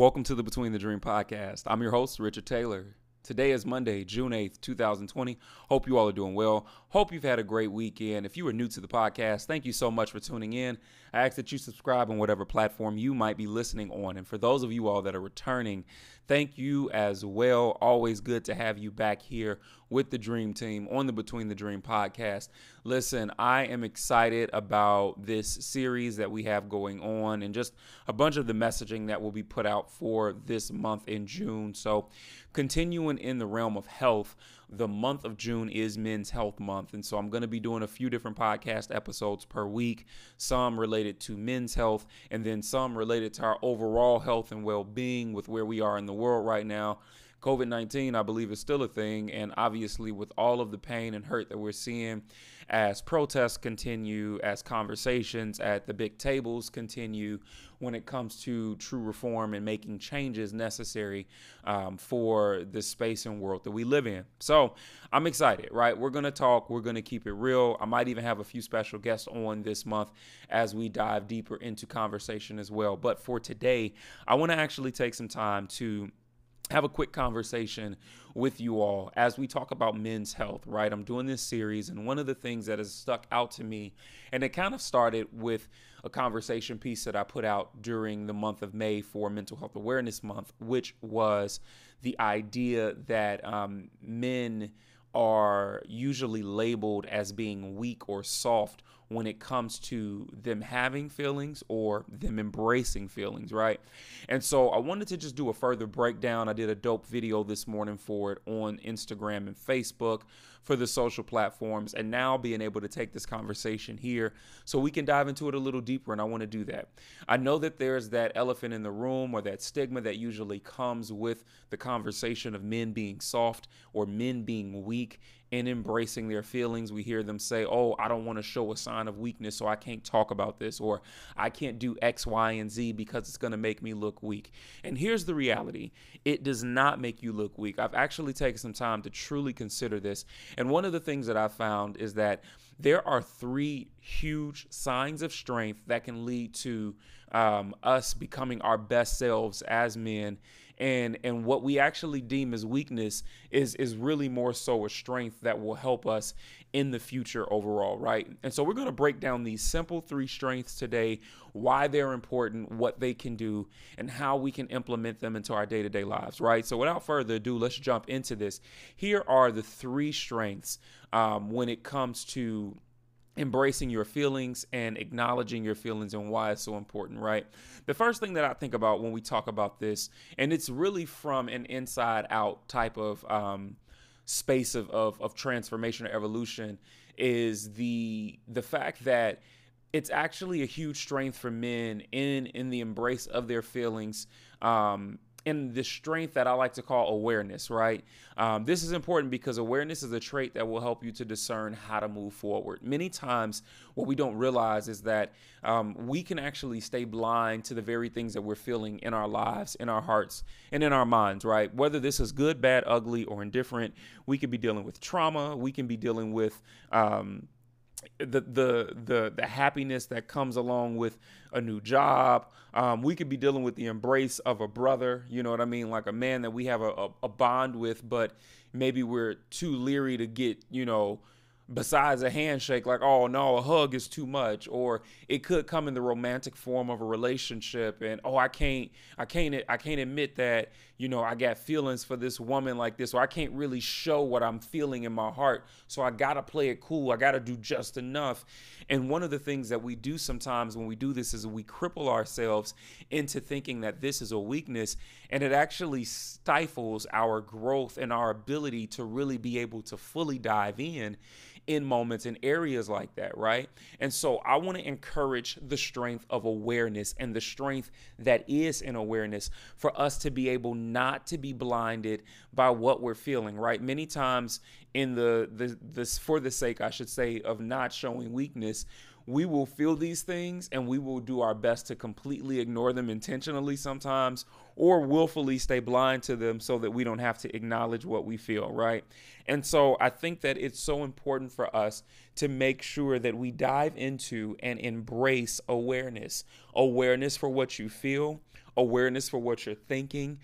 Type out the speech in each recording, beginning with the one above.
Welcome to the Between the Dream podcast. I'm your host, Richard Taylor. Today is Monday, June 8th, 2020. Hope you all are doing well. Hope you've had a great weekend. If you are new to the podcast, thank you so much for tuning in. I ask that you subscribe on whatever platform you might be listening on. And for those of you all that are returning, thank you as well. Always good to have you back here with the Dream Team on the Between the Dream podcast. Listen, I am excited about this series that we have going on and just a bunch of the messaging that will be put out for this month in June. So, continuing in the realm of health, the month of June is Men's Health Month. And so I'm going to be doing a few different podcast episodes per week, some related to men's health, and then some related to our overall health and well being with where we are in the world right now. COVID 19, I believe, is still a thing. And obviously, with all of the pain and hurt that we're seeing as protests continue, as conversations at the big tables continue, when it comes to true reform and making changes necessary um, for the space and world that we live in. So I'm excited, right? We're going to talk, we're going to keep it real. I might even have a few special guests on this month as we dive deeper into conversation as well. But for today, I want to actually take some time to have a quick conversation with you all as we talk about men's health, right? I'm doing this series, and one of the things that has stuck out to me, and it kind of started with a conversation piece that I put out during the month of May for Mental Health Awareness Month, which was the idea that um, men are usually labeled as being weak or soft when it comes to them having feelings or them embracing feelings, right? And so I wanted to just do a further breakdown. I did a dope video this morning for it on Instagram and Facebook for the social platforms, and now being able to take this conversation here so we can dive into it a little deeper. And I want to do that. I know that there's that elephant in the room or that stigma that usually comes with the conversation of men being soft or men being weak in embracing their feelings. We hear them say, Oh, I don't want to show a sign of weakness, so I can't talk about this, or I can't do X, Y, and Z because it's going to make me look weak. And here's the reality it does not make you look weak. I've actually taken some time to truly consider this. And one of the things that I found is that there are three huge signs of strength that can lead to um, us becoming our best selves as men and and what we actually deem as weakness is is really more so a strength that will help us in the future overall right? And so we're going to break down these simple three strengths today why they're important what they can do and how we can implement them into our day-to-day lives right? So without further ado let's jump into this. Here are the three strengths um, when it comes to embracing your feelings and acknowledging your feelings and why it's so important, right? The first thing that I think about when we talk about this, and it's really from an inside out type of um, space of, of, of transformation or evolution, is the the fact that it's actually a huge strength for men in in the embrace of their feelings um, and the strength that I like to call awareness, right? Um, this is important because awareness is a trait that will help you to discern how to move forward. Many times, what we don't realize is that um, we can actually stay blind to the very things that we're feeling in our lives, in our hearts, and in our minds, right? Whether this is good, bad, ugly, or indifferent, we could be dealing with trauma, we can be dealing with. Um, the the the the happiness that comes along with a new job. Um, we could be dealing with the embrace of a brother, you know what I mean, like a man that we have a, a, a bond with, but maybe we're too leery to get, you know, besides a handshake like oh no a hug is too much or it could come in the romantic form of a relationship and oh i can't i can't i can't admit that you know i got feelings for this woman like this or i can't really show what i'm feeling in my heart. So i gotta play it cool. I gotta do just enough. And one of the things that we do sometimes when we do this is we cripple ourselves into thinking that this is a weakness and it actually stifles our growth and our ability to really be able to fully dive in in moments in areas like that, right? And so I want to encourage the strength of awareness and the strength that is in awareness for us to be able not to be blinded by what we're feeling, right? Many times in the the this for the sake I should say of not showing weakness, we will feel these things and we will do our best to completely ignore them intentionally sometimes or willfully stay blind to them so that we don't have to acknowledge what we feel, right? And so I think that it's so important for us to make sure that we dive into and embrace awareness awareness for what you feel, awareness for what you're thinking,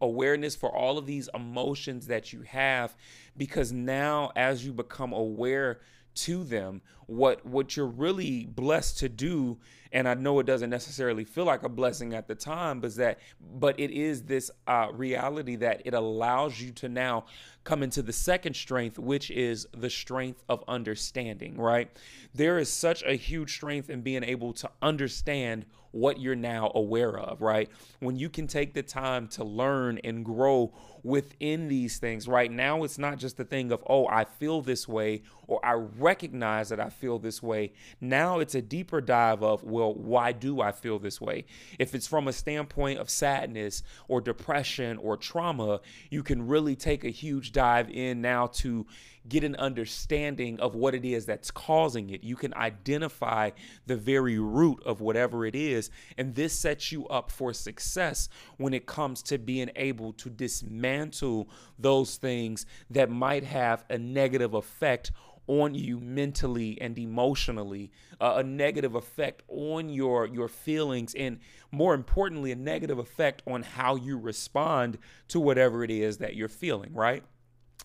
awareness for all of these emotions that you have. Because now, as you become aware to them what what you're really blessed to do and i know it doesn't necessarily feel like a blessing at the time but that but it is this uh, reality that it allows you to now come into the second strength which is the strength of understanding right there is such a huge strength in being able to understand what you're now aware of, right? When you can take the time to learn and grow within these things, right? Now it's not just the thing of, oh, I feel this way or I recognize that I feel this way. Now it's a deeper dive of, well, why do I feel this way? If it's from a standpoint of sadness or depression or trauma, you can really take a huge dive in now to get an understanding of what it is that's causing it. You can identify the very root of whatever it is. And this sets you up for success when it comes to being able to dismantle those things that might have a negative effect on you mentally and emotionally uh, a negative effect on your your feelings and more importantly a negative effect on how you respond to whatever it is that you're feeling right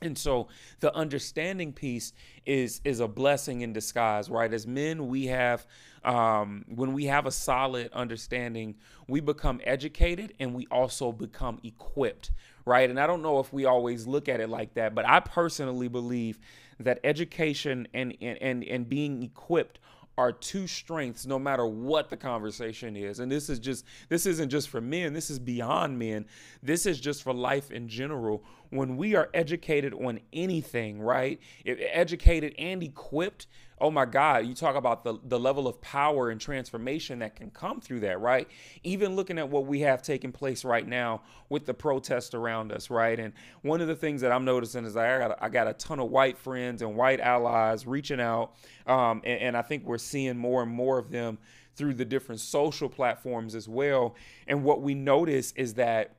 and so the understanding piece is is a blessing in disguise, right? As men, we have um, when we have a solid understanding, we become educated and we also become equipped, right? And I don't know if we always look at it like that, but I personally believe that education and and and, being equipped are two strengths no matter what the conversation is. And this is just this isn't just for men. This is beyond men. This is just for life in general when we are educated on anything right educated and equipped oh my God, you talk about the, the level of power and transformation that can come through that, right? Even looking at what we have taking place right now with the protests around us, right? And one of the things that I'm noticing is I got, I got a ton of white friends and white allies reaching out. Um, and, and I think we're seeing more and more of them through the different social platforms as well. And what we notice is that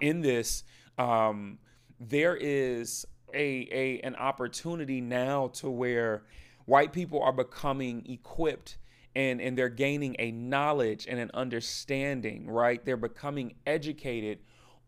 in this, um, there is a, a an opportunity now to where white people are becoming equipped and and they're gaining a knowledge and an understanding right? They're becoming educated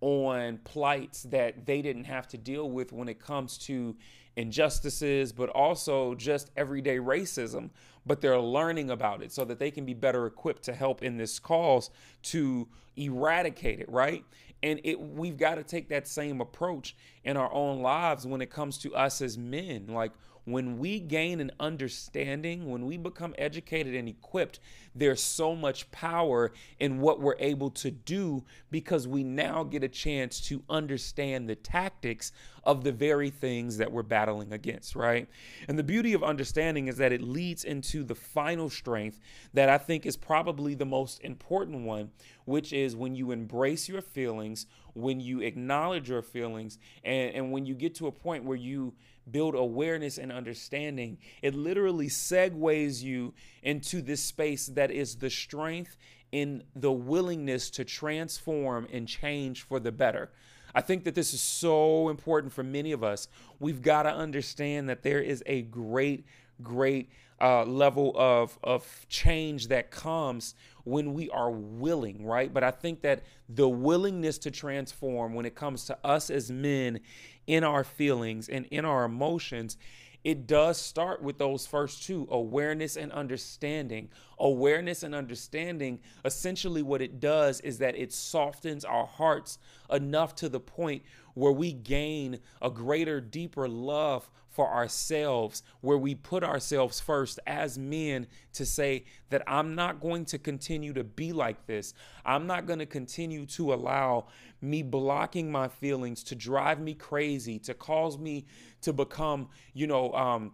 on plights that they didn't have to deal with when it comes to injustices but also just everyday racism. But they're learning about it so that they can be better equipped to help in this cause to eradicate it right and it we've got to take that same approach in our own lives when it comes to us as men like when we gain an understanding, when we become educated and equipped, there's so much power in what we're able to do because we now get a chance to understand the tactics of the very things that we're battling against, right? And the beauty of understanding is that it leads into the final strength that I think is probably the most important one, which is when you embrace your feelings, when you acknowledge your feelings, and, and when you get to a point where you build awareness and understanding, it literally segues you into this space that is the strength in the willingness to transform and change for the better. I think that this is so important for many of us. We've got to understand that there is a great, great uh, level of, of change that comes when we are willing, right? But I think that the willingness to transform when it comes to us as men in our feelings and in our emotions, it does start with those first two awareness and understanding. Awareness and understanding, essentially, what it does is that it softens our hearts enough to the point where we gain a greater, deeper love for ourselves, where we put ourselves first as men to say that I'm not going to continue to be like this. I'm not going to continue to allow me blocking my feelings to drive me crazy, to cause me to become, you know, um,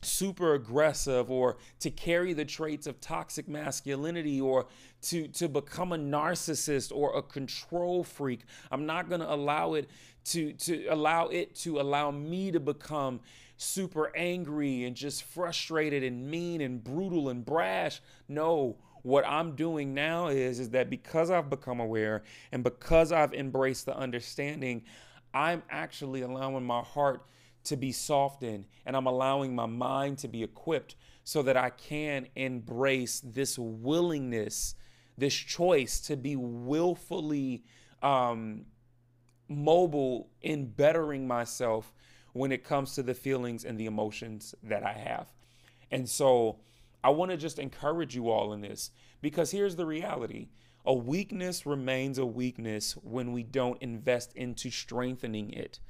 super aggressive or to carry the traits of toxic masculinity or to to become a narcissist or a control freak i'm not going to allow it to to allow it to allow me to become super angry and just frustrated and mean and brutal and brash. No, what I'm doing now is is that because I've become aware and because I've embraced the understanding, I'm actually allowing my heart to be softened and I'm allowing my mind to be equipped so that I can embrace this willingness, this choice to be willfully um, mobile in bettering myself when it comes to the feelings and the emotions that I have. And so I want to just encourage you all in this because here's the reality a weakness remains a weakness when we don't invest into strengthening it.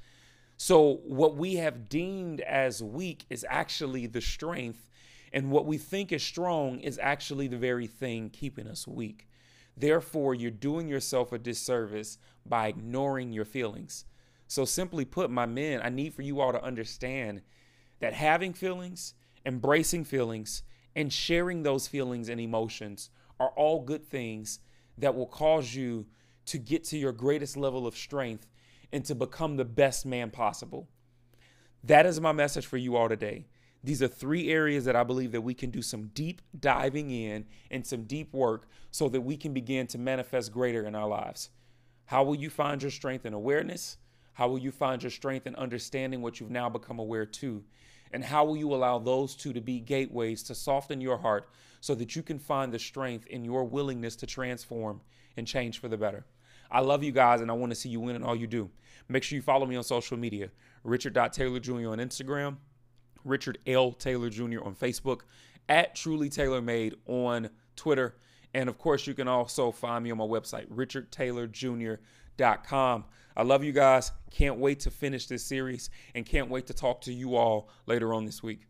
So, what we have deemed as weak is actually the strength, and what we think is strong is actually the very thing keeping us weak. Therefore, you're doing yourself a disservice by ignoring your feelings. So, simply put, my men, I need for you all to understand that having feelings, embracing feelings, and sharing those feelings and emotions are all good things that will cause you to get to your greatest level of strength and to become the best man possible. That is my message for you all today. These are three areas that I believe that we can do some deep diving in and some deep work so that we can begin to manifest greater in our lives. How will you find your strength and awareness? How will you find your strength in understanding what you've now become aware to? And how will you allow those two to be gateways to soften your heart so that you can find the strength in your willingness to transform and change for the better? I love you guys and I want to see you win in all you do. Make sure you follow me on social media Richard.Taylor Jr. on Instagram, Richard L. Taylor Jr. on Facebook, at Truly Taylor Made on Twitter. And of course, you can also find me on my website, richardtaylorjr.com. I love you guys. Can't wait to finish this series and can't wait to talk to you all later on this week.